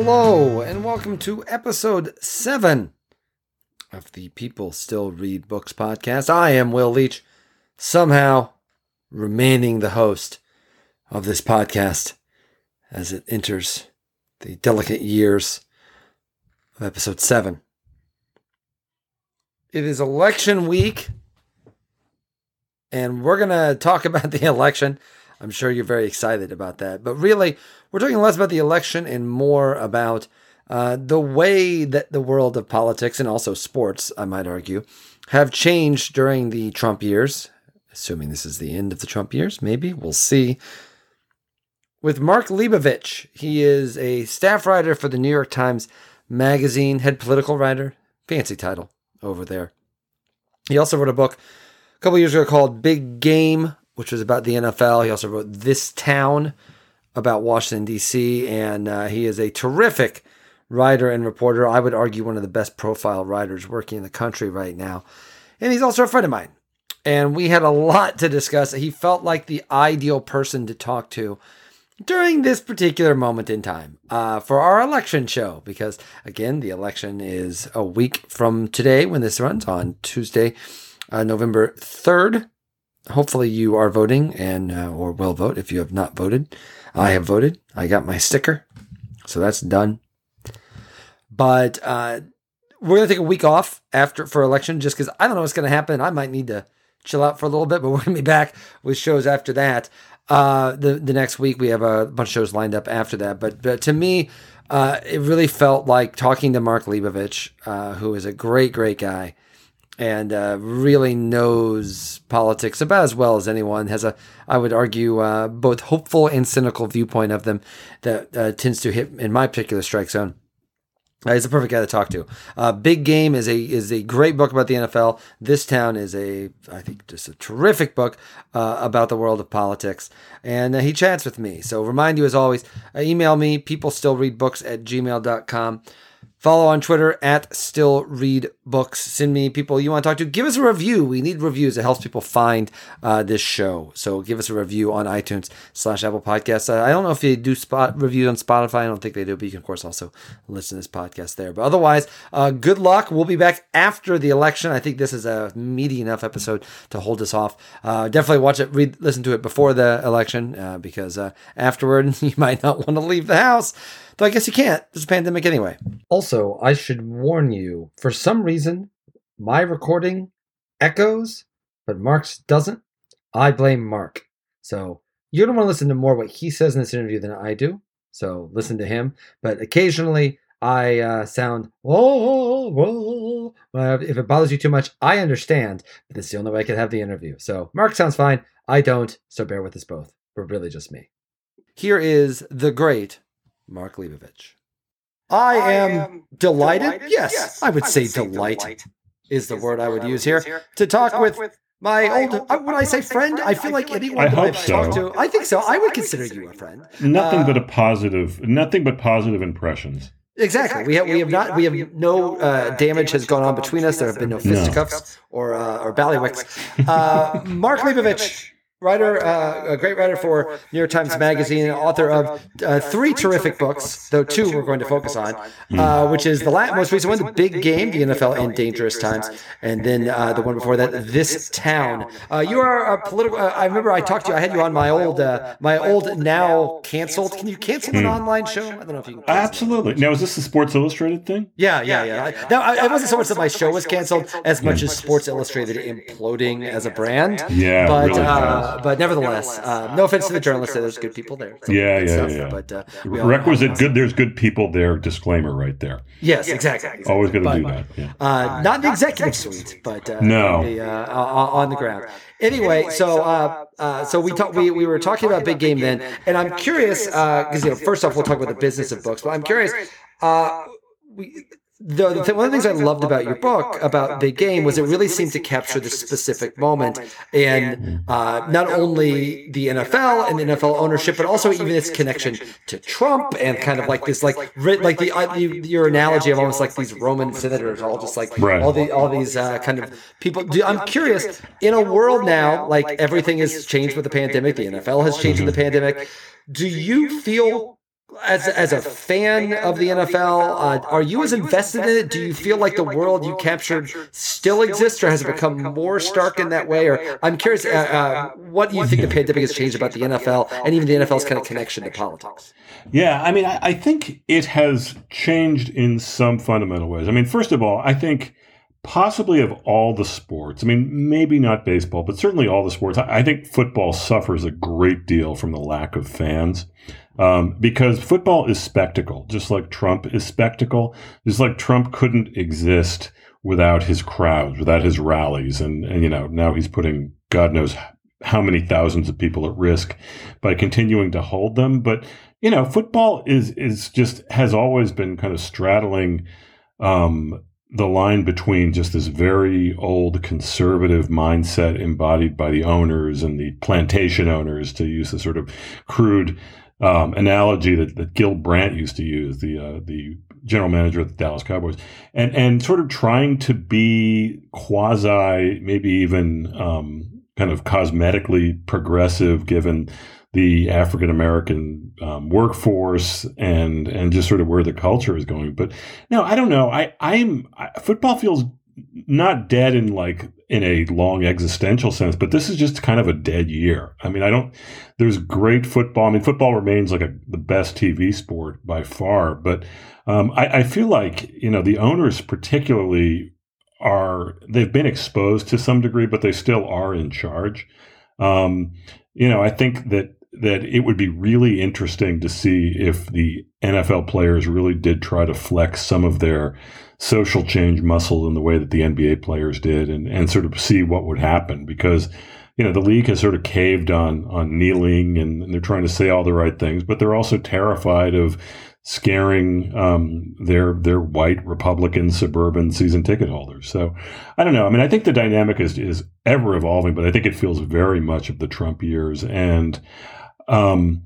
Hello, and welcome to episode seven of the People Still Read Books podcast. I am Will Leach, somehow remaining the host of this podcast as it enters the delicate years of episode seven. It is election week, and we're going to talk about the election. I'm sure you're very excited about that. But really, we're talking less about the election and more about uh, the way that the world of politics and also sports, I might argue, have changed during the Trump years. Assuming this is the end of the Trump years, maybe we'll see. With Mark Leibovich, he is a staff writer for the New York Times Magazine, head political writer, fancy title over there. He also wrote a book a couple years ago called Big Game which was about the NFL. He also wrote This Town about Washington, D.C., and uh, he is a terrific writer and reporter. I would argue one of the best profile writers working in the country right now. And he's also a friend of mine. And we had a lot to discuss. He felt like the ideal person to talk to during this particular moment in time uh, for our election show. Because, again, the election is a week from today when this runs on Tuesday, uh, November 3rd hopefully you are voting and uh, or will vote if you have not voted. I have voted. I got my sticker, so that's done. But uh, we're gonna take a week off after for election just because I don't know what's gonna happen. I might need to chill out for a little bit, but we're gonna be back with shows after that. Uh, the the next week we have a bunch of shows lined up after that. But, but to me, uh, it really felt like talking to Mark Leibovich, uh, who is a great great guy and uh, really knows politics about as well as anyone. Has a, I would argue, uh, both hopeful and cynical viewpoint of them that uh, tends to hit in my particular strike zone. Uh, he's a perfect guy to talk to. Uh, Big Game is a is a great book about the NFL. This Town is a I think just a terrific book uh, about the world of politics, and he chats with me. So remind you as always, email me people still read books at gmail.com. Follow on Twitter at Still Read Books. Send me people you want to talk to. Give us a review. We need reviews. It helps people find uh, this show. So give us a review on iTunes slash Apple Podcasts. Uh, I don't know if they do spot reviews on Spotify. I don't think they do, but you can of course also listen to this podcast there. But otherwise, uh, good luck. We'll be back after the election. I think this is a meaty enough episode to hold us off. Uh, definitely watch it, read, listen to it before the election uh, because uh, afterward you might not want to leave the house. Though I guess you can't. There's a pandemic anyway. Also, I should warn you for some reason, my recording echoes, but Mark's doesn't. I blame Mark. So you're going to want to listen to more what he says in this interview than I do. So listen to him. But occasionally I uh, sound, whoa, whoa. Uh, if it bothers you too much, I understand. But this is the only way I can have the interview. So Mark sounds fine. I don't. So bear with us both. We're really just me. Here is the great Mark Leibovich. I, I am, am delighted. delighted. Yes, yes, I would, I would say, say delight, delight, is the is word, the I would use here, here to talk, talk with, with my, my old, old uh, when I say friend, I feel like anyone I that I've so. talked to, I think so. I would consider you a friend. Nothing uh, but a positive, nothing but positive impressions. Exactly. We have we have not we have no uh, damage has gone on between us. There have been no fisticuffs no. or uh, or ballywicks. Uh, Mark Leibovich writer, uh, a great writer for New York Times Magazine, author of uh, three terrific books, though two we're going to focus on, uh, which is the last, most recent one, The Big Game, The NFL in Dangerous Times, and then uh, the one before that, This Town. Uh, you are a political. Uh, I remember I talked to you. I had you on my old, my old now canceled. Can you cancel an hmm. online show? I don't know if you can. Absolutely. Now, is this the Sports Illustrated thing? Yeah, yeah, yeah. Now, I, it wasn't so much that my show was canceled as much as Sports Illustrated imploding as a brand. Yeah, but. Really uh, but nevertheless, uh, uh, no offense to the journalists, there's good people there. Yeah, yeah, stuff, yeah. But uh, requisite good. There's good people there. Disclaimer right there. Yes, exactly. exactly. Always going to do that. Yeah. Uh, uh not the executive suite, but uh, no, the, uh, on the ground. Anyway, so so we talked. We, we were talking about big game then, and I'm curious because you know, first off, we'll talk about the business of books, but I'm curious. we the, the th- one of the things I loved about your book about the Game was it really seemed to capture the specific moment and uh, not only the NFL and the NFL ownership, but also even its connection to Trump and kind of like this, like like the uh, your analogy of almost like these Roman senators, all just like right. all the all these uh, kind of people. I'm curious in a world now like everything has changed with the pandemic, the NFL has changed in the pandemic. Do you feel as, as a fan of the NFL, uh, are you as invested in it? Do you feel like the world you captured still exists, or has it become more stark in that way? Or I'm curious, uh, uh, what do you think the pandemic has changed about the NFL and even the NFL's kind of connection to politics? Yeah, I mean, I, I think it has changed in some fundamental ways. I mean, first of all, I think possibly of all the sports, I mean, maybe not baseball, but certainly all the sports, I think football suffers a great deal from the lack of fans. Um, because football is spectacle, just like Trump is spectacle. Just like Trump couldn't exist without his crowds, without his rallies, and and you know now he's putting God knows how many thousands of people at risk by continuing to hold them. But you know, football is is just has always been kind of straddling um, the line between just this very old conservative mindset embodied by the owners and the plantation owners, to use the sort of crude um, analogy that, that Gil Brandt used to use, the uh, the general manager of the Dallas Cowboys, and and sort of trying to be quasi, maybe even um, kind of cosmetically progressive, given the African American um, workforce and and just sort of where the culture is going. But no, I don't know. I I'm I, football feels not dead in like in a long existential sense, but this is just kind of a dead year. I mean, I don't. There's great football. I mean, football remains like a, the best TV sport by far, but um, I, I feel like you know the owners particularly are they've been exposed to some degree, but they still are in charge. Um, you know, I think that that it would be really interesting to see if the NFL players really did try to flex some of their social change muscle in the way that the NBA players did and, and sort of see what would happen because you know the league has sort of caved on on kneeling and, and they're trying to say all the right things but they're also terrified of scaring um, their their white Republican suburban season ticket holders. So I don't know. I mean, I think the dynamic is is ever evolving, but I think it feels very much of the Trump years. And um,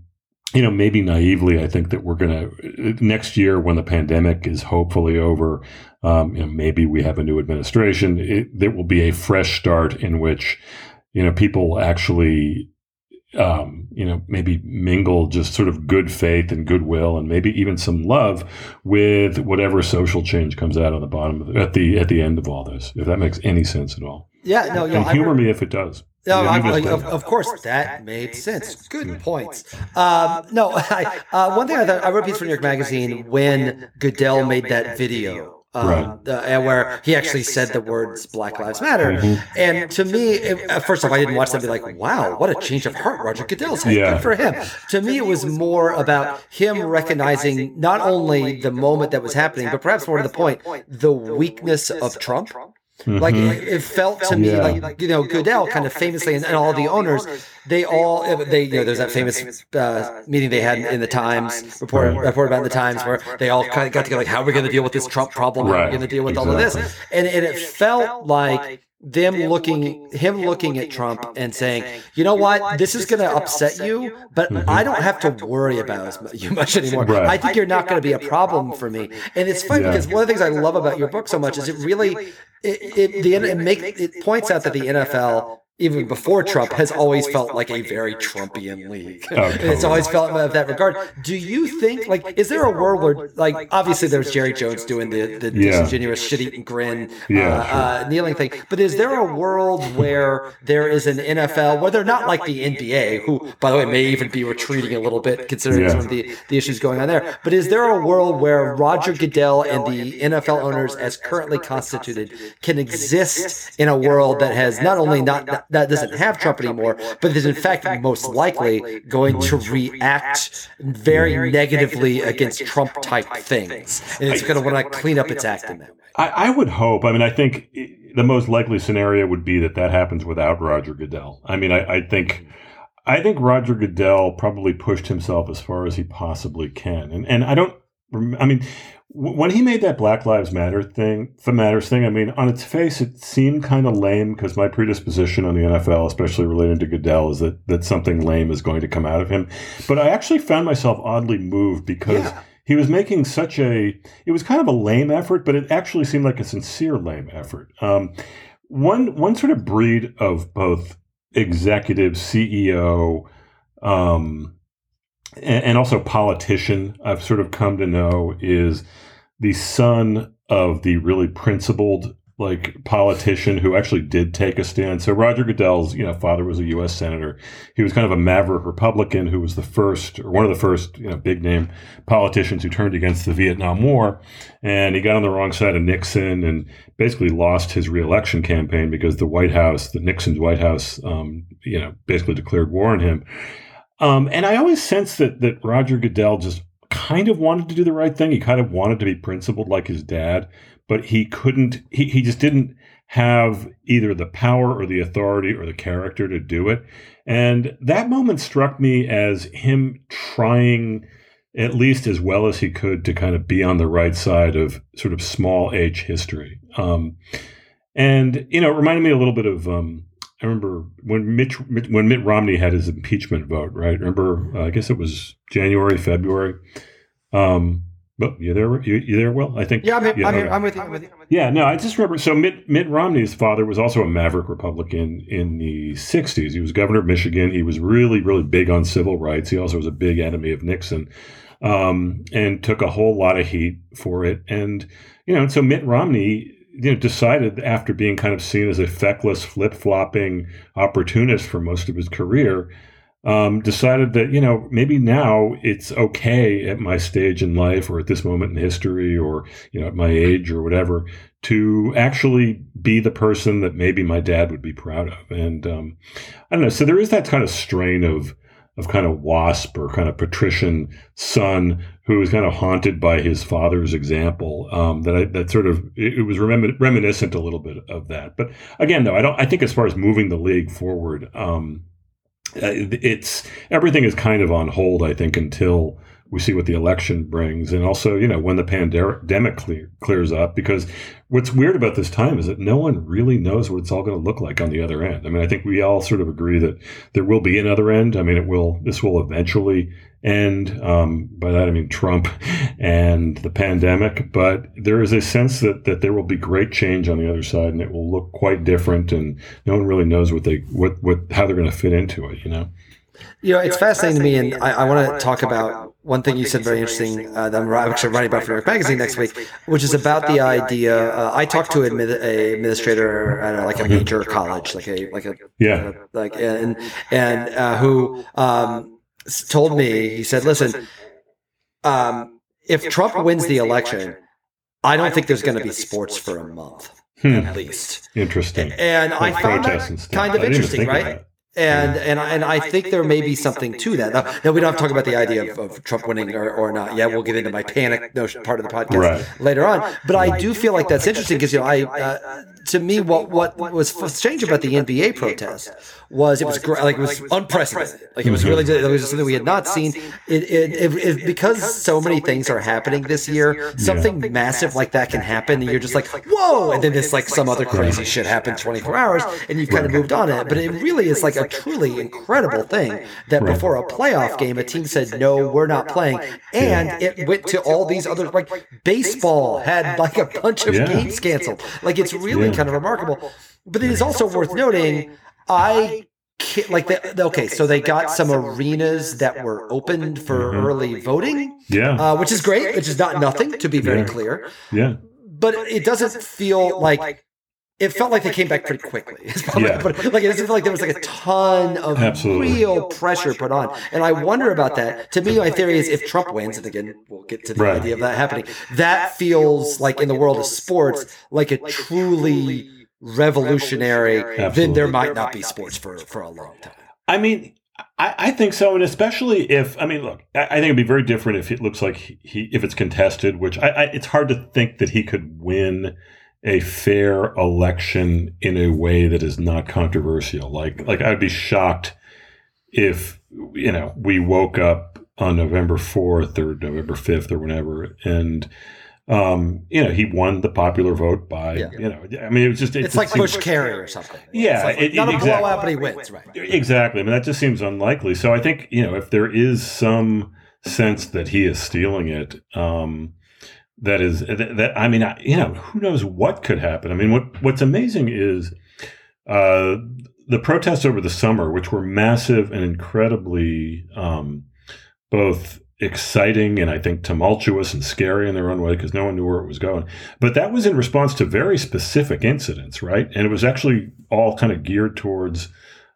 you know, maybe naively, I think that we're going to next year when the pandemic is hopefully over, um, you know, maybe we have a new administration. It, there will be a fresh start in which, you know, people actually, um, you know, maybe mingle just sort of good faith and goodwill, and maybe even some love with whatever social change comes out on the bottom the, at the at the end of all this. If that makes any sense at all. Yeah, no, yeah. And humor me if it does. No, I, like, of, of, course, that made sense. Good points. Um, no, I, uh, one thing I thought I wrote a piece for New York Magazine when Goodell made that video. Um, right. uh, where he actually said the words Black Lives Matter. Mm-hmm. And to me, it, first off, I didn't watch that and be like, wow, what a change of heart Roger Goodell's had. Yeah. Good for him. To me, it was more about him recognizing not only the moment that was happening, but perhaps more to the point, the weakness of Trump. Mm-hmm. Like it, it, felt to me yeah. like you know Goodell kind of famously and, and, all the owners they all they you know there's that famous uh, meeting they had in the Times report report about in the Times where they all kind of got together like how are we going to deal with this Trump problem? How are we going to deal with all of this? And, and it felt like them looking him looking at Trump and saying, "You know what? This is going to upset you, but mm-hmm. I don't have to worry about you much anymore. Right. I think you're not going to be a problem for me." And it's funny yeah. because one of the things I love about your book so much is it really it it, the, it, make, it points out that the NFL even before Trump, has always felt like a very Trumpian league. Oh, it's always felt in that regard. Do you think, like, is there a world where, like, obviously there's Jerry Jones doing the, the yeah. disingenuous shit-eating grin, yeah, uh, sure. uh, kneeling thing, but is there a world where there is an NFL, where they're not like the NBA, who, by the way, may even be retreating a little bit considering yeah. some of the, the issues going on there, but is there a world where Roger Goodell and the NFL owners, as currently constituted, can exist in a world that has not only not that doesn't have Trump anymore, but is in fact most likely going to react very negatively against Trump type things. And it's going to want to clean up its act in that way. I, I would hope. I mean, I think the most likely scenario would be that that happens without Roger Goodell. I mean, I, I think. I think Roger Goodell probably pushed himself as far as he possibly can, and and I don't. I mean, when he made that Black Lives Matter thing, the Matters thing, I mean, on its face, it seemed kind of lame because my predisposition on the NFL, especially related to Goodell, is that that something lame is going to come out of him. But I actually found myself oddly moved because. Yeah. He was making such a, it was kind of a lame effort, but it actually seemed like a sincere lame effort. Um, one, one sort of breed of both executive, CEO, um, and, and also politician, I've sort of come to know is the son of the really principled like politician who actually did take a stand. So Roger Goodell's, you know, father was a U.S. senator. He was kind of a maverick Republican who was the first, or one of the first, you know, big name politicians who turned against the Vietnam War, and he got on the wrong side of Nixon and basically lost his reelection campaign because the White House, the Nixon's White House, um, you know, basically declared war on him. Um, and I always sense that that Roger Goodell just kind of wanted to do the right thing. He kind of wanted to be principled like his dad but he couldn't he, he just didn't have either the power or the authority or the character to do it and that moment struck me as him trying at least as well as he could to kind of be on the right side of sort of small h history um, and you know it reminded me a little bit of um, I remember when Mitch when Mitt Romney had his impeachment vote, right? Remember, uh, I guess it was January, February. Um, but you there? You, you there? Will I think? Yeah, I'm, yeah, I'm, okay. I'm, with you. I'm with you. Yeah, no, I just remember. So Mitt, Mitt Romney's father was also a maverick Republican in the '60s. He was governor of Michigan. He was really, really big on civil rights. He also was a big enemy of Nixon, um, and took a whole lot of heat for it. And you know, so Mitt Romney you know, decided after being kind of seen as a feckless, flip flopping opportunist for most of his career um, decided that you know maybe now it's okay at my stage in life or at this moment in history or you know at my age or whatever to actually be the person that maybe my dad would be proud of. And um, i don't know so there is that kind of strain of of kind of wasp or kind of patrician son who was kind of haunted by his father's example um, that I, that sort of it, it was remin- reminiscent a little bit of that. But again though i don't i think as far as moving the league forward um, it's everything is kind of on hold, I think, until we see what the election brings, and also, you know, when the pandemic clear, clears up. Because what's weird about this time is that no one really knows what it's all going to look like on the other end. I mean, I think we all sort of agree that there will be another end. I mean, it will. This will eventually end. Um, by that I mean Trump and the pandemic. But there is a sense that that there will be great change on the other side, and it will look quite different. And no one really knows what they what what how they're going to fit into it. You know. You know, it's fascinating to me, and I, I want to talk about one thing you said very interesting uh, that I'm actually writing about for New York Magazine next week, which is about the idea. Uh, I talked to an administrator at like a major college, like a like a yeah, like and and uh, who um, told me he said, "Listen, um, if Trump wins the election, I don't think there's going to be sports for a month." Hmm. At least interesting, and I found that kind of interesting, right? And and I, and I think there may be something to that. Now, now we don't have to talk about the idea of, of Trump winning or, or not yet. We'll get into my panic notion part of the podcast right. later on. But I do feel like that's interesting because you know I uh, to me what what was strange about the NBA protest was it was gr- like it was unprecedented. Like it was really it was something we had not seen. It, it, it, because so many things are happening this year. Something massive like that can happen, and you're just like whoa, and then this like some other crazy shit happened 24 hours, and you've kind of moved on it. But it really is like a truly incredible thing that before a playoff game, a team said, no, we're not playing. And it went to all these other, like baseball had like a bunch of games canceled. Like it's really kind of remarkable. But it is also worth noting, I can't, like the, okay so they got some arenas that were opened for mm-hmm. early voting yeah uh, which is great which is not nothing to be very yeah. clear yeah but it doesn't feel like it felt like they came back pretty quickly. yeah. But like it doesn't feel like there was like a ton of Absolutely. real pressure put on. And I wonder about that. To me, my theory is if Trump wins, and again, we'll get to the right. idea of that happening, that feels like in the world of sports, like a truly revolutionary, Absolutely. then there might not be sports for, for a long time. I mean, I, I, think so, and especially if I mean, look, I, I, think it'd be very different if it looks like he if it's contested, which I, it's hard to think that he could win a fair election in a way that is not controversial. Like like I'd be shocked if you know we woke up on November fourth or November fifth or whenever and um, you know, he won the popular vote by, yeah. you know, I mean, it was just, it, it's like Bush Kerry or something. Yeah. Like, it, not it, a exactly. blowout, but he wins, right? Exactly. I mean, that just seems unlikely. So I think, you know, if there is some sense that he is stealing it, um, that is that, that I mean, I, you know, who knows what could happen? I mean, what what's amazing is uh, the protests over the summer, which were massive and incredibly um, both exciting and I think tumultuous and scary in their own way because no one knew where it was going. But that was in response to very specific incidents, right? And it was actually all kind of geared towards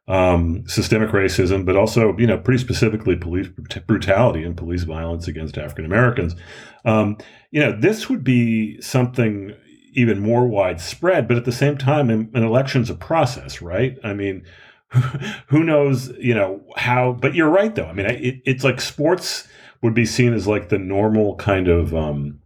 um, systemic racism, but also, you know, pretty specifically police brutality and police violence against African Americans. Um, you know, this would be something even more widespread, but at the same time, an, election's a process, right? I mean, who knows, you know, how, but you're right, though. I mean, it, it's like sports would be seen as like the normal kind of um,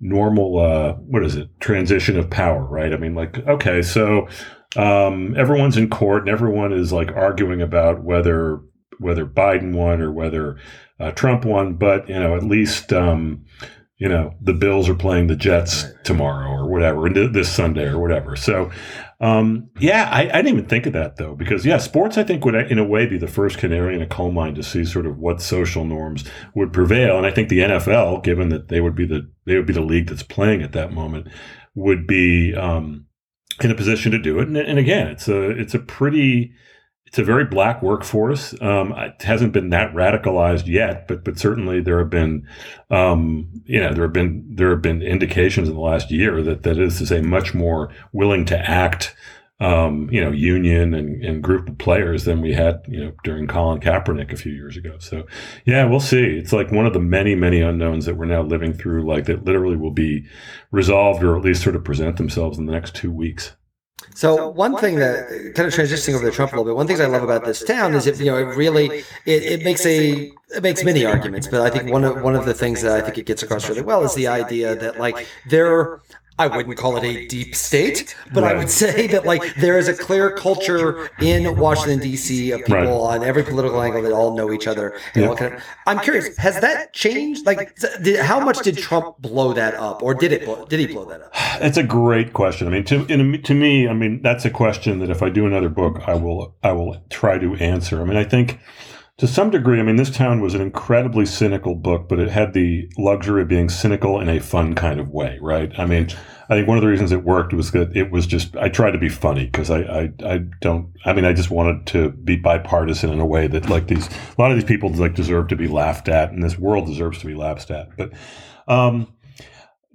normal uh, what is it transition of power, right? I mean, like okay, so um, everyone's in court and everyone is like arguing about whether whether Biden won or whether uh, Trump won, but you know at least um, you know the Bills are playing the Jets tomorrow or whatever, this Sunday or whatever. So um, yeah, I, I, didn't even think of that though, because yeah, sports I think would in a way be the first canary in a coal mine to see sort of what social norms would prevail, and I think the NFL, given that they would be the they would be the league that's playing at that moment, would be um, in a position to do it. And, and again, it's a it's a pretty it's a very black workforce. Um, it hasn't been that radicalized yet, but but certainly there have been, um, you know, there have been there have been indications in the last year that that is to say much more willing to act, um, you know, union and, and group of players than we had, you know, during Colin Kaepernick a few years ago. So yeah, we'll see. It's like one of the many many unknowns that we're now living through, like that literally will be resolved or at least sort of present themselves in the next two weeks. So, so one, one, thing that, that uh, kind of transitioning over to Trump a little bit, one thing I love about this uh, town is it you know it really it, it makes a it makes many arguments, but I think one of one of the things that I think it gets across really well is the idea that like there I wouldn't call it a deep state, but right. I would say that like there is a clear culture in Washington D.C. of people right. on every political angle that all know each other. And all kind of, I'm curious, has that changed? Like, did, how much did Trump blow that up, or did it? Blow, did he blow that up? That's a great question. I mean, to in, to me, I mean that's a question that if I do another book, I will I will try to answer. I mean, I think to some degree, I mean, this town was an incredibly cynical book, but it had the luxury of being cynical in a fun kind of way, right? I mean, I think one of the reasons it worked was that it was just, I tried to be funny because I, I, I don't, I mean, I just wanted to be bipartisan in a way that like these, a lot of these people like deserve to be laughed at and this world deserves to be laughed at. But, um,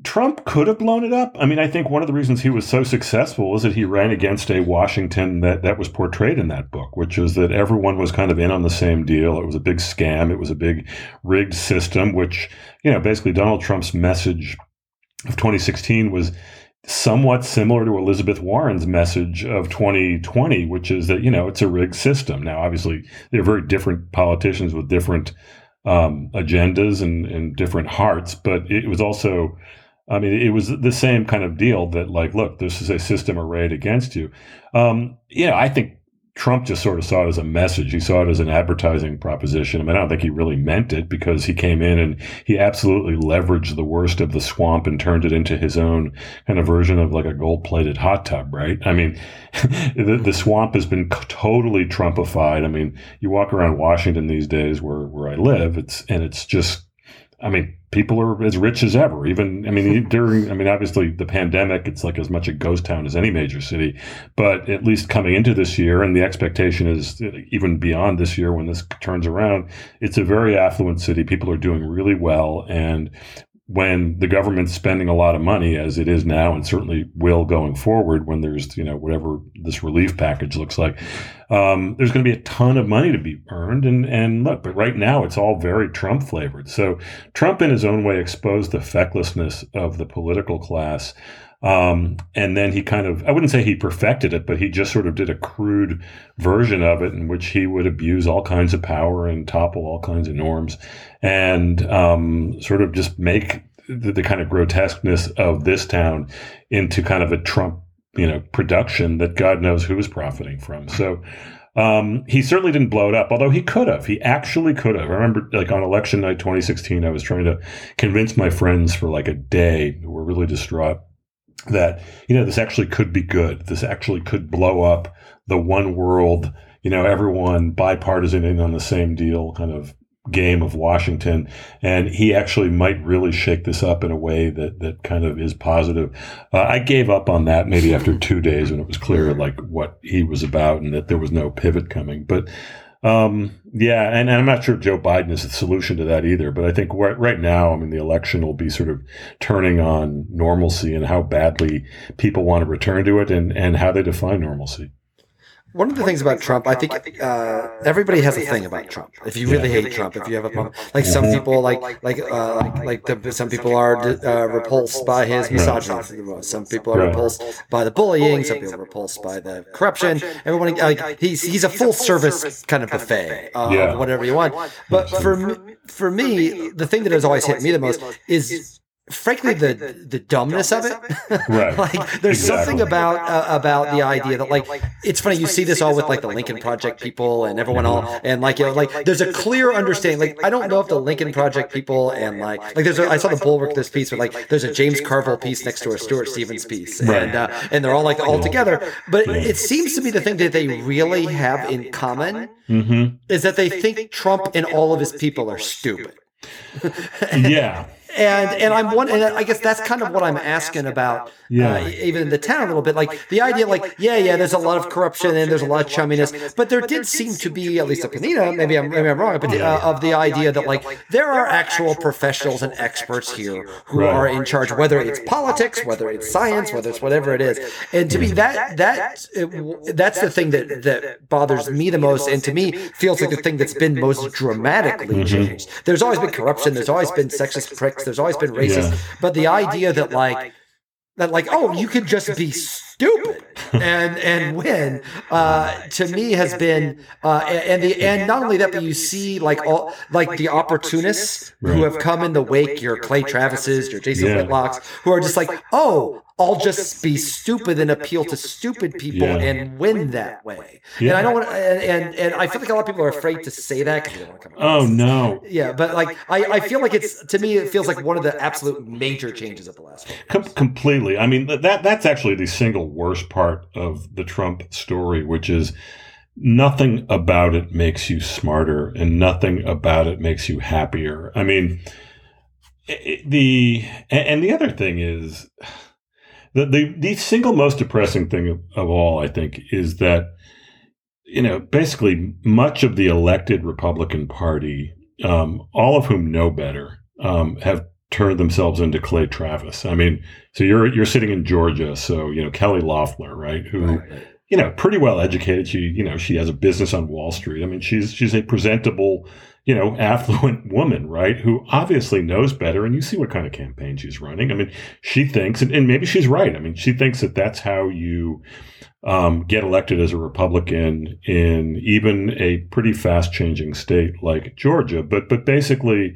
Trump could have blown it up. I mean, I think one of the reasons he was so successful is that he ran against a Washington that, that was portrayed in that book, which is that everyone was kind of in on the same deal. It was a big scam. It was a big rigged system, which, you know, basically Donald Trump's message of 2016 was somewhat similar to Elizabeth Warren's message of 2020, which is that, you know, it's a rigged system. Now, obviously, they're very different politicians with different um, agendas and, and different hearts, but it was also I mean, it was the same kind of deal that, like, look, this is a system arrayed against you. Um, know, I think Trump just sort of saw it as a message. He saw it as an advertising proposition. I mean, I don't think he really meant it because he came in and he absolutely leveraged the worst of the swamp and turned it into his own kind of version of like a gold plated hot tub, right? I mean, the, the swamp has been totally Trumpified. I mean, you walk around Washington these days where, where I live, it's, and it's just I mean, people are as rich as ever. Even, I mean, during, I mean, obviously the pandemic, it's like as much a ghost town as any major city. But at least coming into this year, and the expectation is even beyond this year when this turns around, it's a very affluent city. People are doing really well. And when the government's spending a lot of money as it is now and certainly will going forward when there's you know whatever this relief package looks like um, there's going to be a ton of money to be earned. And and look but right now it's all very trump flavored. So trump in his own way exposed the fecklessness of the political class um, and then he kind of, I wouldn't say he perfected it, but he just sort of did a crude version of it in which he would abuse all kinds of power and topple all kinds of norms and um, sort of just make the, the, kind of grotesqueness of this town into kind of a Trump, you know, production that God knows who is profiting from. So, um, he certainly didn't blow it up, although he could have. He actually could have. I remember, like on election night 2016, I was trying to convince my friends for like a day who were really distraught that you know this actually could be good. This actually could blow up the one world, you know, everyone bipartisan in on the same deal kind of game of Washington, and he actually might really shake this up in a way that that kind of is positive. Uh, I gave up on that maybe after two days when it was clear like what he was about and that there was no pivot coming. But Um, yeah, and, and, I'm not sure Joe Biden is the solution to that either. But I think right, right now, I mean, the election will be sort of turning on normalcy and how badly people want to return to it, and and how they define normalcy. One of the things about Trump, I think uh, everybody has a thing about Trump. If you really hate Trump, if you have a problem, like some people, like like uh, like, like the, some people are uh, repulsed by his misogyny. Some people are repulsed by the bullying. Some people are repulsed by the corruption. Everyone, like he's he's a full service kind of buffet of whatever you want. But for for me, the thing that has always hit me the most is frankly the the dumbness of it right like there's exactly. something about uh, about the idea that like it's funny you see this all with like the lincoln project people and everyone all and like you know like there's a clear understanding like i don't know if the lincoln project people and like like there's a, i saw the bulwark this piece but like there's a james carville piece next to a stuart stevens piece and uh, and they're all like all together but it seems to be the thing that they really have in common mm-hmm. is that they think trump and all of his people are stupid yeah and and I'm one, and I guess that's kind of what I'm asking about. Yeah. Uh, even in the town a little bit, like the idea, like yeah, yeah, there's a lot of corruption and there's a lot of chumminess, but there did seem to be at least a panina. Maybe I'm maybe I'm wrong, but uh, of the idea that like there are actual professionals and experts here who right. are in charge, whether it's politics, whether it's science, whether it's whatever it is. And to me, that that it, that's the thing that that bothers me the most, and to me feels like the thing that's been most dramatically mm-hmm. changed. There's always been corruption. There's always been sexist pricks. There's always been racist. Yeah. But the idea that like that like oh you could just be stupid and and win uh, to me has been uh, and the and not only that but you see like all like the opportunists who have come in the wake your Clay Travises your Jason yeah. Whitlocks who are just like oh I'll just be stupid and appeal to stupid people yeah. and win that way. Yeah. And I don't want to, and, and, and I feel like a lot of people are afraid to say that. Oh no. Yeah, but like I, I feel like it's to me it feels like one of the absolute major changes of the last. Com- completely. I mean that that's actually the single worst part of the Trump story, which is nothing about it makes you smarter and nothing about it makes you happier. I mean, it, the and the other thing is the, the, the single most depressing thing of, of all, I think, is that, you know, basically much of the elected Republican Party, um, all of whom know better, um, have turned themselves into Clay Travis. I mean, so you're you're sitting in Georgia, so you know Kelly Loeffler, right? Who, right. you know, pretty well educated. She, you know, she has a business on Wall Street. I mean, she's she's a presentable you know, affluent woman, right? Who obviously knows better. And you see what kind of campaign she's running. I mean, she thinks, and, and maybe she's right. I mean, she thinks that that's how you um, get elected as a Republican in even a pretty fast changing state like Georgia. But, but basically,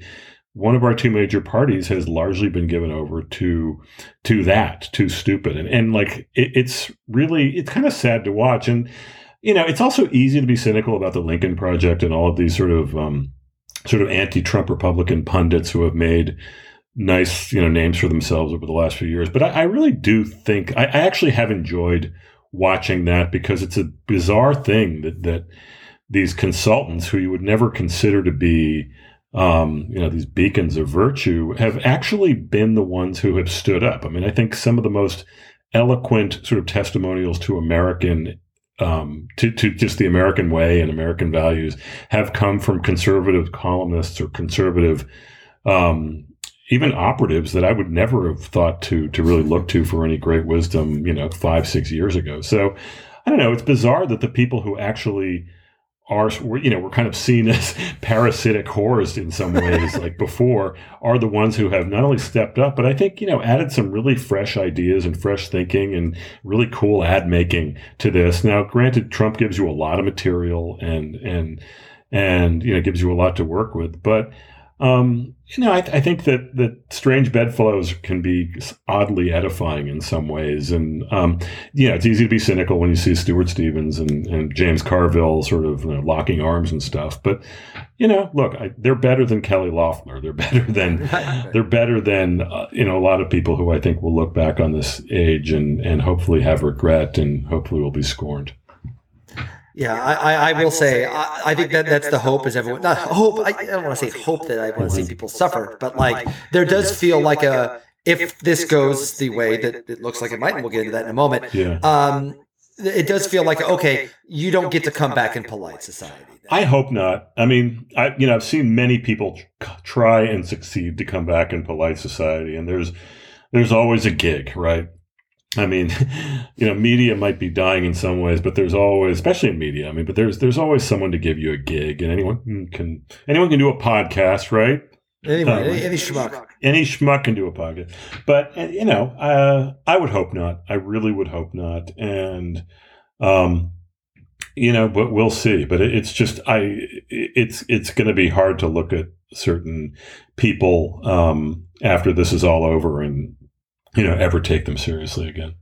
one of our two major parties has largely been given over to to that, too stupid. And, and like, it, it's really, it's kind of sad to watch. And, you know, it's also easy to be cynical about the Lincoln Project and all of these sort of, um, sort of anti-Trump Republican pundits who have made nice, you know, names for themselves over the last few years. But I, I really do think I, I, actually have enjoyed watching that because it's a bizarre thing that that these consultants who you would never consider to be um, you know, these beacons of virtue have actually been the ones who have stood up. I mean, I think some of the most eloquent sort of testimonials to American um, to, to just the American way and American values have come from conservative columnists or conservative, um, even operatives that I would never have thought to to really look to for any great wisdom, you know, five six years ago. So I don't know. It's bizarre that the people who actually are you know we're kind of seen as parasitic whores in some ways like before are the ones who have not only stepped up but i think you know added some really fresh ideas and fresh thinking and really cool ad making to this. Now granted trump gives you a lot of material and and and you know gives you a lot to work with but um, you know, I, I, think that that strange bedfellows can be oddly edifying in some ways, and um, you know, it's easy to be cynical when you see Stuart Stevens and, and James Carville sort of you know, locking arms and stuff. But you know, look, I, they're better than Kelly Loeffler. They're better than they're better than uh, you know a lot of people who I think will look back on this age and and hopefully have regret and hopefully will be scorned. Yeah, I, I, I will say, I, I think that that's the hope is everyone, not hope, I, I don't want to say hope that I want to see people suffer, but like there does feel like a, if this goes the way that it looks like it might, and we'll get into that in a moment, yeah. um, it does feel like okay, you don't get to come back in polite society. I hope not. I mean, I you know I've seen many people try and succeed to come back in polite society, and there's there's always a gig, right? I mean, you know, media might be dying in some ways, but there's always, especially in media. I mean, but there's there's always someone to give you a gig, and anyone can anyone can do a podcast, right? Anyway, um, any, any schmuck, any schmuck can do a podcast. But you know, uh, I would hope not. I really would hope not, and um, you know, but we'll see. But it, it's just I, it's it's going to be hard to look at certain people um, after this is all over and you know ever take them seriously again.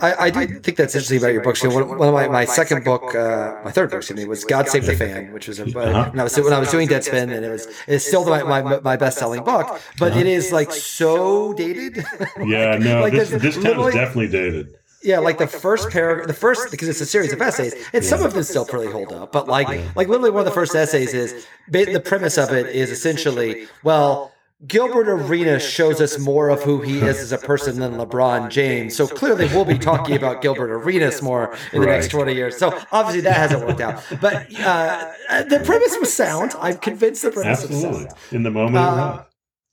I, I do think that's interesting about your books. You know, one, one of my, my second book, uh, my third book, excuse me, was God Save the Fan, which was a, uh-huh. when I was when I was doing Deadspin, and it was it's still my my, my best selling book, but uh-huh. it is like so dated. Yeah, no, like this this is definitely dated. Yeah, like the first paragraph, the first because it's a series of essays, and some of them still pretty hold up. But like, like literally one of the first essays is the premise of it is essentially, well, Gilbert Arenas shows us more of who he is as a person than LeBron James. So clearly, we'll be talking about Gilbert Arenas more in the right. next 20 years. So obviously, that hasn't worked out. But uh, the premise was sound. I'm convinced the premise Absolutely. was sound. In the moment. Uh,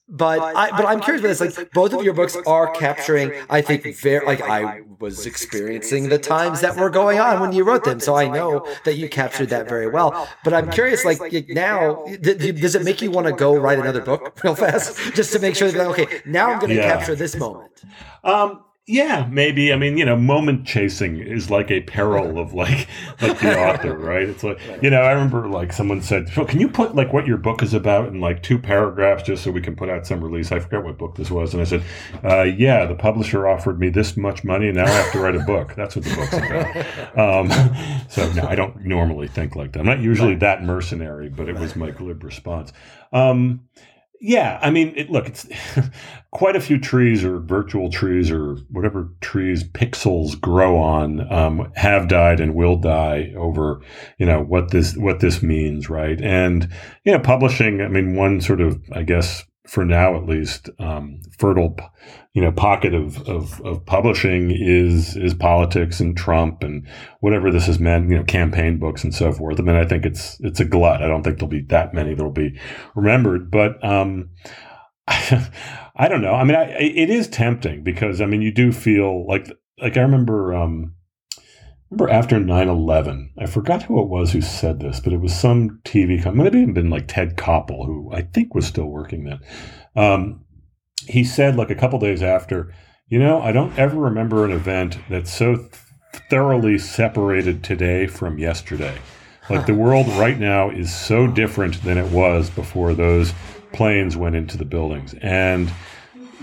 but I, but I'm curious about this. Like both of your books are capturing, I think, very like I was experiencing the times that were going on when you wrote them, so I know that you captured that very well. But I'm curious, like now, does it make you want to go write another book real fast, just to make sure that okay, now I'm going to capture this moment? Um, yeah, maybe. I mean, you know, moment chasing is like a peril of like like the author, right? It's like you know, I remember like someone said, "Phil, can you put like what your book is about in like two paragraphs just so we can put out some release?" I forget what book this was, and I said, uh, "Yeah, the publisher offered me this much money, and now I have to write a book. That's what the book's about." Um, so no, I don't normally think like that. I'm not usually that mercenary, but it was my glib response. Um, yeah, I mean, it, look, it's quite a few trees or virtual trees or whatever trees pixels grow on um, have died and will die over, you know, what this what this means, right? And you know, publishing. I mean, one sort of, I guess, for now at least, um, fertile, you know, pocket of, of, of publishing is is politics and Trump and whatever this has meant, you know, campaign books and so forth. I mean, I think it's it's a glut. I don't think there'll be that many that'll be remembered, but um, I don't know. I mean, I, it is tempting because I mean, you do feel like like I remember. Um, remember after 9-11 i forgot who it was who said this but it was some tv company maybe even been like ted koppel who i think was still working then. Um, he said like a couple days after you know i don't ever remember an event that's so th- thoroughly separated today from yesterday. Like the world right now is so different than it was before those planes went into the buildings. And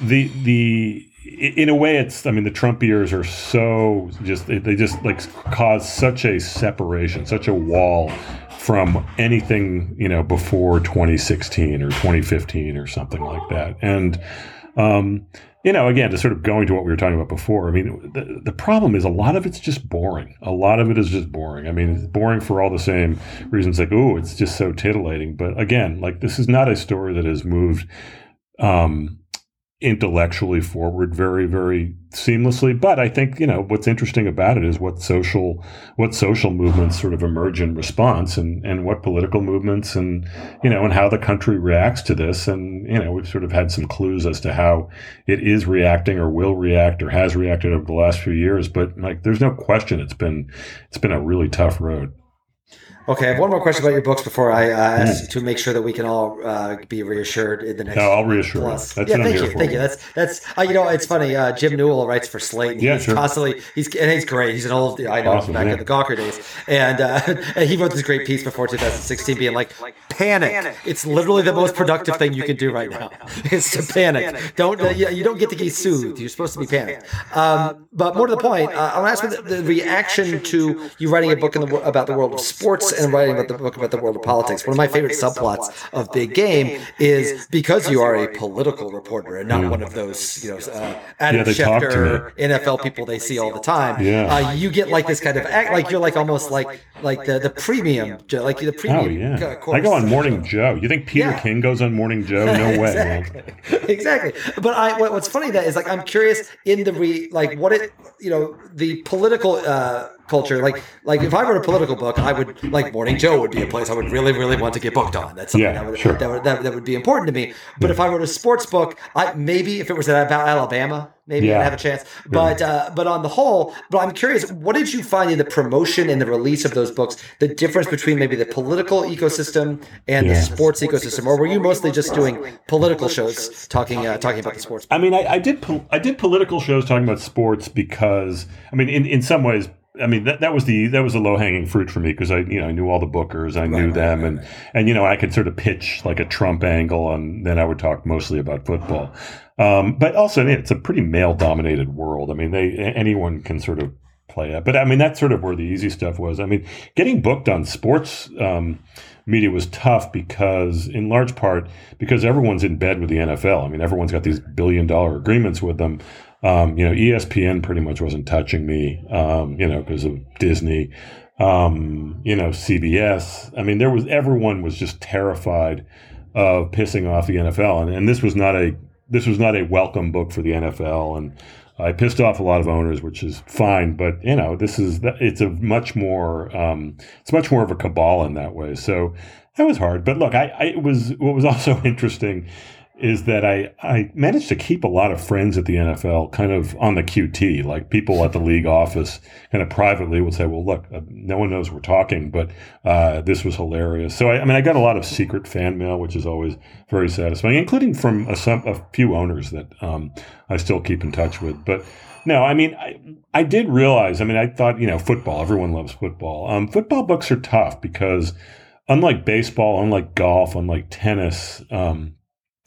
the the in a way, it's. I mean, the Trump years are so just they just like cause such a separation, such a wall from anything you know before 2016 or 2015 or something like that. And um, you know, again, to sort of going to what we were talking about before. I mean, the, the problem is a lot of it's just boring. A lot of it is just boring. I mean, it's boring for all the same reasons. Like, oh, it's just so titillating. But again, like this is not a story that has moved. Um, intellectually forward very very seamlessly. But i think you know what's interesting about it is what social what social movements sort of emerge in response and and what political movements and you know and how the country reacts to this. And you know we've sort of had some clues as to how it is reacting or will react or has reacted over the last few years. But like there's no question it's been it's been a really tough road Okay, I have one more question about your books before I uh, ask to make sure that we can all uh, be reassured in the next. No, I'll reassure plus. That's yeah, thank you, thank you. That's that's uh, you know it's funny. Uh, Jim Newell writes for Slate. And yeah, he's sure. constantly he's and he's great. He's an old I know awesome, back in the Gawker days, and, uh, and he wrote this great piece before 2016, being like, "Panic! It's literally the most productive thing you can do right now. It's to panic. Don't uh, you don't get to get soothed. You're supposed to be panicked." Um, but more to the point, I want to ask the, the reaction to you writing a book the, about the world of sports and writing about the book about the world of politics. One of my favorite subplots of Big Game is because you are a political reporter and not one of those, you know, uh, Adam yeah, Schefter, NFL people they see all the time. Yeah. Uh, you get like this kind of act, like you're like almost like like the the premium, like the premium. Oh yeah. I go on Morning Joe. You think Peter yeah. King goes on Morning Joe? No way. exactly. exactly. But I what, what's funny that is like I'm curious in the re like what it you know the political. Uh, culture. Like like if I wrote a political book, I would like Morning Joe would be a place I would really really want to get booked on. That's something Yeah, that, would, sure. that, would, that, that would be important to me. But if I wrote a sports book, I maybe if it was about Alabama, maybe Yeah. I'd have a chance. But uh, but on the whole, but I'm curious, what did you find in the promotion and the release of those books? The difference between maybe the political ecosystem and the sports ecosystem, or were you mostly just doing political shows talking uh, talking about the sports? I mean, I, I did pol- I did political shows talking about sports because I mean, in, in some ways, I mean that, that was the that was the low hanging fruit for me because I you know I knew all the bookers, I knew right, them, right, and and you know I could sort of pitch like a Trump angle, and then I would talk mostly about football. Um, but also, it's a pretty male dominated world. I mean, they anyone can sort of play it. But I mean, that's sort of where the easy stuff was. I mean, getting booked on sports um, media was tough because, in large part, because everyone's in bed with the NFL. I mean, everyone's got these billion dollar agreements with them. Um, you know, ESPN pretty much wasn't touching me, um, you know, because of Disney. Um, you know, CBS. I mean, there was everyone was just terrified of pissing off the NFL, and, and this was not a this was not a welcome book for the NFL, and I pissed off a lot of owners, which is fine. But you know, this is it's a much more um, it's much more of a cabal in that way. So that was hard. But look, I, I was what was also interesting is that I, I managed to keep a lot of friends at the NFL kind of on the QT. Like people at the league office kind of privately would say, well, look, uh, no one knows we're talking, but uh, this was hilarious. So, I, I mean, I got a lot of secret fan mail, which is always very satisfying, including from a, some, a few owners that um, I still keep in touch with. But no, I mean, I, I did realize, I mean, I thought, you know, football, everyone loves football. Um, football books are tough because unlike baseball, unlike golf, unlike tennis, um,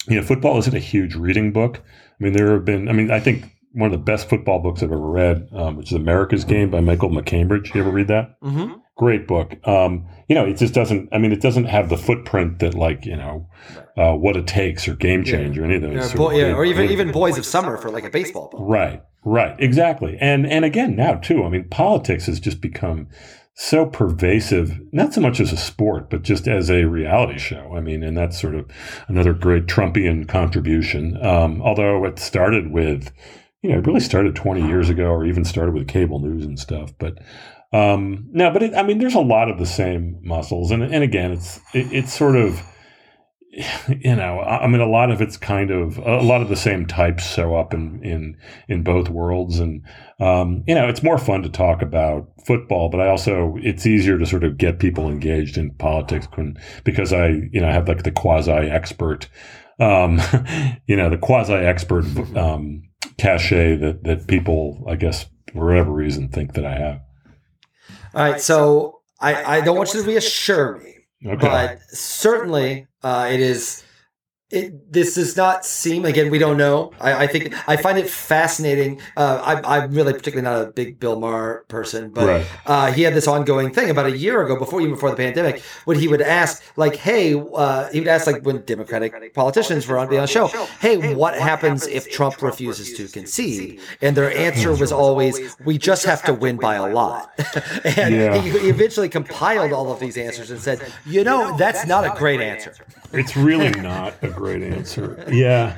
you know, football isn't a huge reading book. I mean, there have been, I mean, I think one of the best football books I've ever read, um, which is America's Game by Michael MacCambridge. You ever read that? Mm-hmm. Great book. Um, you know, it just doesn't, I mean, it doesn't have the footprint that, like, you know, uh, What It Takes or Game Change or any of those. Yeah, of yeah, or even even Boys of Summer for like a baseball book. Right, right, exactly. And and again now too. I mean, politics has just become so pervasive, not so much as a sport, but just as a reality show. I mean, and that's sort of another great Trumpian contribution. Um, although it started with, you know, it really started 20 years ago, or even started with cable news and stuff. But um, no, but it, I mean, there's a lot of the same muscles, and and again, it's it, it's sort of you know, I I mean, a lot of it's kind of a lot of the same types show up in in in both worlds, and um, you know, it's more fun to talk about football, but I also it's easier to sort of get people engaged in politics when, because I you know I have like the quasi expert, um, you know, the quasi expert um, cachet that that people, I guess, for whatever reason, think that I have. All right, so I, I don't want you to reassure me, Okay. but certainly uh, it is. It, this does not seem again. We don't know. I, I think I find it fascinating. Uh, I, I'm really particularly not a big Bill Maher person, but Right. uh, he had this ongoing thing about a year ago, before even before the pandemic, when he would ask, like, "Hey," uh, he would ask, like, when Democratic politicians were on, on the show, "Hey, what happens if Trump refuses to concede?" And their answer was always, "We just have to win by a lot." and Yeah. he, he eventually compiled all of these answers and said, "You know, that's not a great answer." It's really not a great answer. Yeah.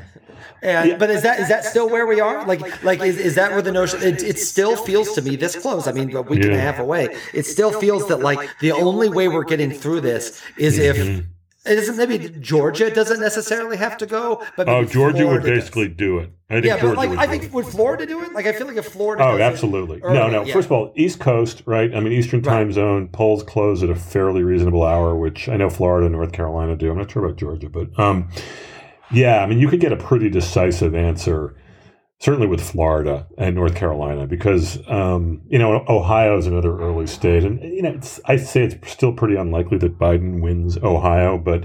And but is that is that still where we are? Like like is, is that where the notion? It, it still feels to me this close. I mean, a week and a Yeah. half away. It still feels that like the only way we're getting through this is if Mm-hmm. It isn't maybe Georgia doesn't necessarily have to go, but Oh, Georgia would Florida does. basically do it. I think Yeah, Georgia but like would I think would Florida do it? Like I feel like if Florida. Oh, does it absolutely. no, no. yeah. First of all, East Coast, right? I mean, Eastern time zone polls close at a fairly reasonable hour, which I know Florida and North Carolina do. I'm not sure about Georgia, but um, yeah, I mean, you could get a pretty decisive answer, certainly with Florida and North Carolina, because um, you know Ohio is another early state, and you know I say it's still pretty unlikely that Biden wins Ohio, but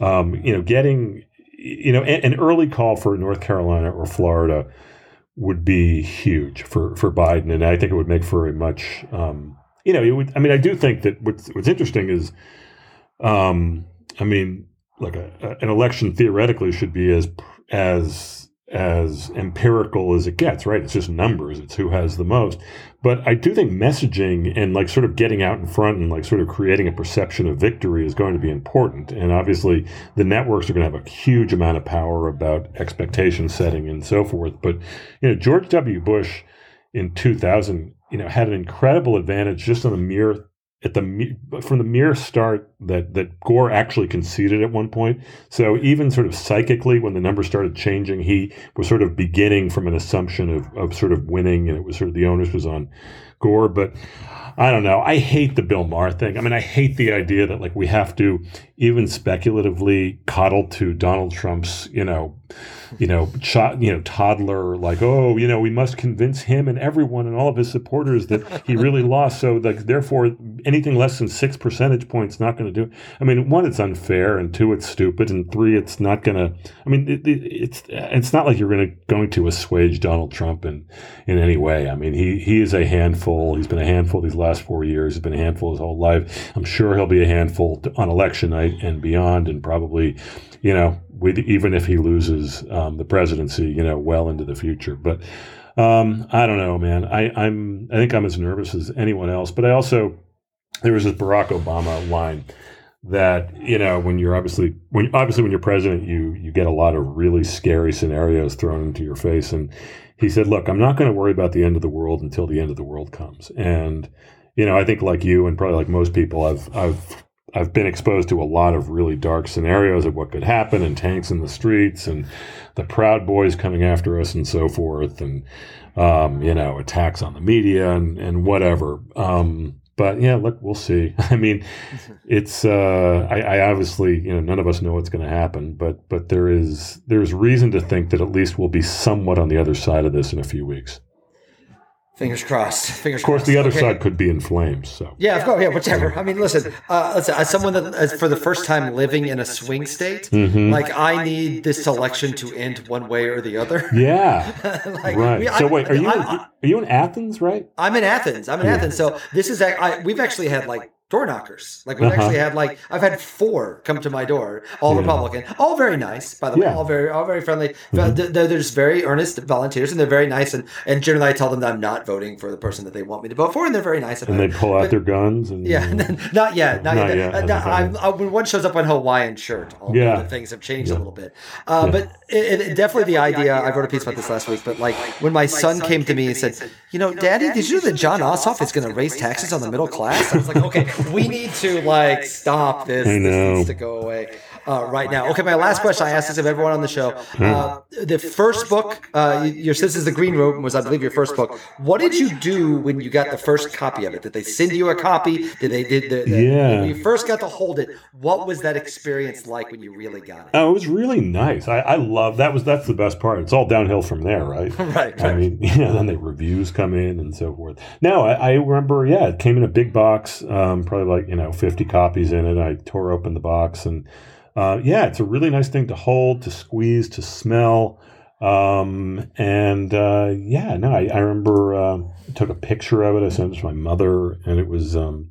um, you know, getting you know an, early call for North Carolina or Florida would be huge for for Biden, and I think it would make for a much um, you know would. I mean, I do think that what's what's interesting is, um, I mean, like a, a- an election theoretically should be as as as empirical as it gets, right? It's just numbers. It's who has the most. But I do think messaging and like sort of getting out in front and like sort of creating a perception of victory is going to be important. And obviously, the networks are going to have a huge amount of power about expectation setting and so forth. But you know, George W. Bush in 2000 you know, had an incredible advantage just on the mere at the from the mere start that that Gore actually conceded at one point. So even sort of psychically, when the numbers started changing, he was sort of beginning from an assumption of of sort of winning, and it was sort of the onus was on Gore. But I don't know. I hate the Bill Maher thing. I mean, I hate the idea that like we have to even speculatively coddle to Donald Trump's, you know, you know, ch- you know, toddler, like, oh, you know, we must convince him and everyone and all of his supporters that he really lost. So, like, therefore, anything less than six percentage points not going to do. I mean, one, it's unfair, and two, it's stupid, and three, it's not going to. I mean, it, it, it's it's not like you're going to going to assuage Donald Trump in in any way. I mean, he he is a handful. He's been a handful these last four years. He's been a handful his whole life. I'm sure he'll be a handful on election night and beyond, and probably, you know, with even if he loses um, the presidency, you know, well into the future. But um, I don't know, man. I, I'm I think I'm as nervous as anyone else. But I also there was this Barack Obama line that you know when you're obviously when obviously when you're president you you get a lot of really scary scenarios thrown into your face and he said look i'm not going to worry about the end of the world until the end of the world comes and you know i think like you and probably like most people i've i've I've been exposed to a lot of really dark scenarios of what could happen and tanks in the streets and the Proud Boys coming after us and so forth and um, you know attacks on the media and and whatever. Um, but yeah, look, we'll see. I mean, it's uh, I, I, obviously you know none of us know what's going to happen, but but there is there's reason to think that at least we'll be somewhat on the other side of this in a few weeks. Fingers crossed. Fingers. Of course, crossed. the other okay. side could be in flames. So yeah, of course, yeah, whatever. I mean, listen, uh, listen. As someone that, as for the first time living in a swing state, mm-hmm. like I need this election to end one way or the other. Yeah, like, right. We, so I, wait, are you I, are you in Athens? Right. I'm in Athens. I'm in yeah. Athens. So this is I, we've actually had like door knockers. Like we've uh-huh. actually had like I've had four come to my door, all yeah. Republican, all very nice, by the yeah. way, all very all very friendly. Mm-hmm. They're, they're, just very earnest volunteers, and they're very nice. And and generally, I tell them that I'm not voting for the person that they want me to vote for, and they're very nice. and they pull out but, their guns. And yeah, not yet, not, not yet. yet. Uh, not, I, when one shows up in Hawaiian shirt, all yeah. things have changed yeah. a little bit. Uh, but it, it, definitely the idea. I wrote a piece about this last week. But like when my son came to me and said, "You know, Daddy, did you know that Jon Ossoff is going to raise taxes on the middle class?" I was like, "Okay, we need to." like stop this. I know. This needs to go away uh, right now. Okay, my last question I asked this of everyone on the show. Uh, the first book, uh, your sister's The Green Room was, I believe, your first book. What did you do when you got the first copy of it? Did they send you a copy? Did they did the, the yeah? When you first got to hold it, what was that experience like when you really got it? Oh, it was really nice. I, I love that. Was that's the best part? It's all downhill from there, right? right, right. I mean, yeah. Then the reviews come in and so forth. No, I, I remember. Yeah, it came in a big box, um, probably like you know fifty copies in it. I tore open the box and uh, yeah, it's a really nice thing to hold, to squeeze, to smell. Um, and uh, yeah, no, I, I remember uh, took a picture of it. I sent it to my mother, and it was um,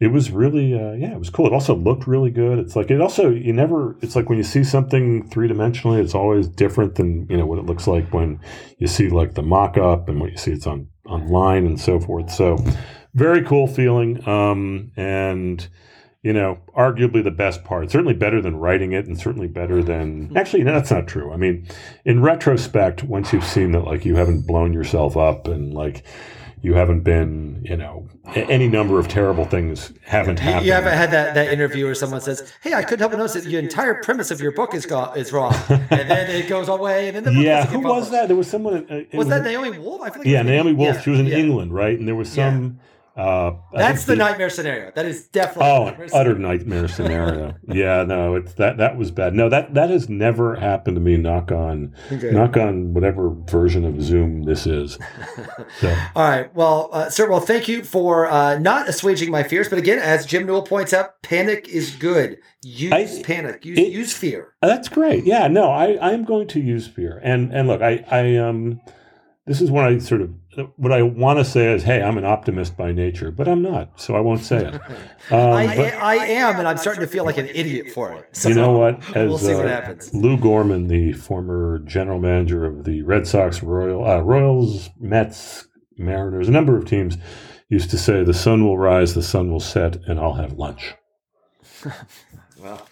it was really uh, yeah, it was cool. It also looked really good. It's like it also you never. It's like when you see something three dimensionally, it's always different than you know what it looks like when you see like the mock up and what you see it's on online and so forth. So very cool feeling. Um, and you know, arguably the best part. Certainly better than writing it, and certainly better than. Actually, no, that's not true. I mean, in retrospect, once you've seen that, like, you haven't blown yourself up and, like, you haven't been, you know, any number of terrible things haven't happened. You haven't had that, that interview where someone says, "Hey, I couldn't help but notice that the entire premise of your book is gone, is wrong," and then it goes away, and then the yeah, who was that? There was someone. Uh, was, was, that Naomi Wolf? I feel like yeah, Naomi Wolf. Yeah, she was in yeah. England, right? And there was some. Yeah uh, That's the, the, nightmare scenario. That is definitely oh, nightmare utter nightmare scenario. yeah, no, it's that that was bad. No, that that has never happened to me. Knock on, okay. knock on whatever version of Zoom this is. So. All right, well, uh, sir. Well, thank you for uh, not assuaging my fears, but again, as Jim Newell points out, panic is good. Use I, panic. Use, it, use fear. That's great. Yeah, no, I I am going to use fear. And and look, I I um, this is when I sort of what I want to say is, hey, I'm an optimist by nature, but I'm not, so I won't say it. Um, I, but, I, am, and I'm starting to feel like an idiot for it. So you know what? As, we'll see what uh, happens. Lou Gorman, the former general manager of the Red Sox, Royal uh, Royals, Mets, Mariners, a number of teams, used to say, "The sun will rise, the sun will set, and I'll have lunch." Well,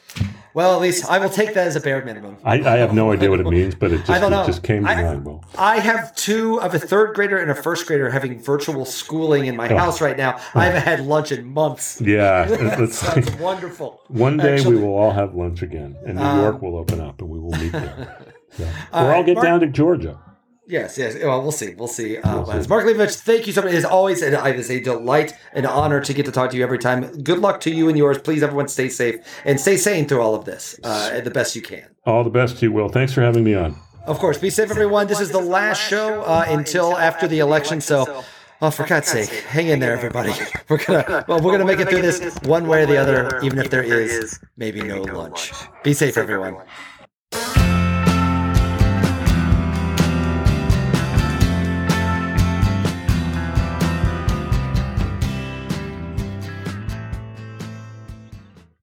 well, at least I will take that as a bare minimum. I, I have no idea what it means, but it just, I don't know. It just came to I- mind. Well, I have two of a third grader and a first grader having virtual schooling in my house right now. I haven't had lunch in months. yeah. that it's like- wonderful. one day Actually- we will all have lunch again, and New Um, York will open up, and we will meet there. So, All or I'll get Mark- down to Georgia. Yes, yes. Well, we'll see. We'll see. Uh. Mark Leibovich, thank you so much. It is always it is a delight and honor to get to talk to you every time. Good luck to you and yours. Please, everyone, stay safe and stay sane through all of this uh, the best you can. All the best to you, Will. Thanks for having me on. Of course, be safe, everyone. This is the last show uh, until after the election. So, oh, for God's sake, hang in there, everybody. We're gonna well, we're gonna make it through this one way or the other, even if there is maybe no lunch. Be safe, everyone.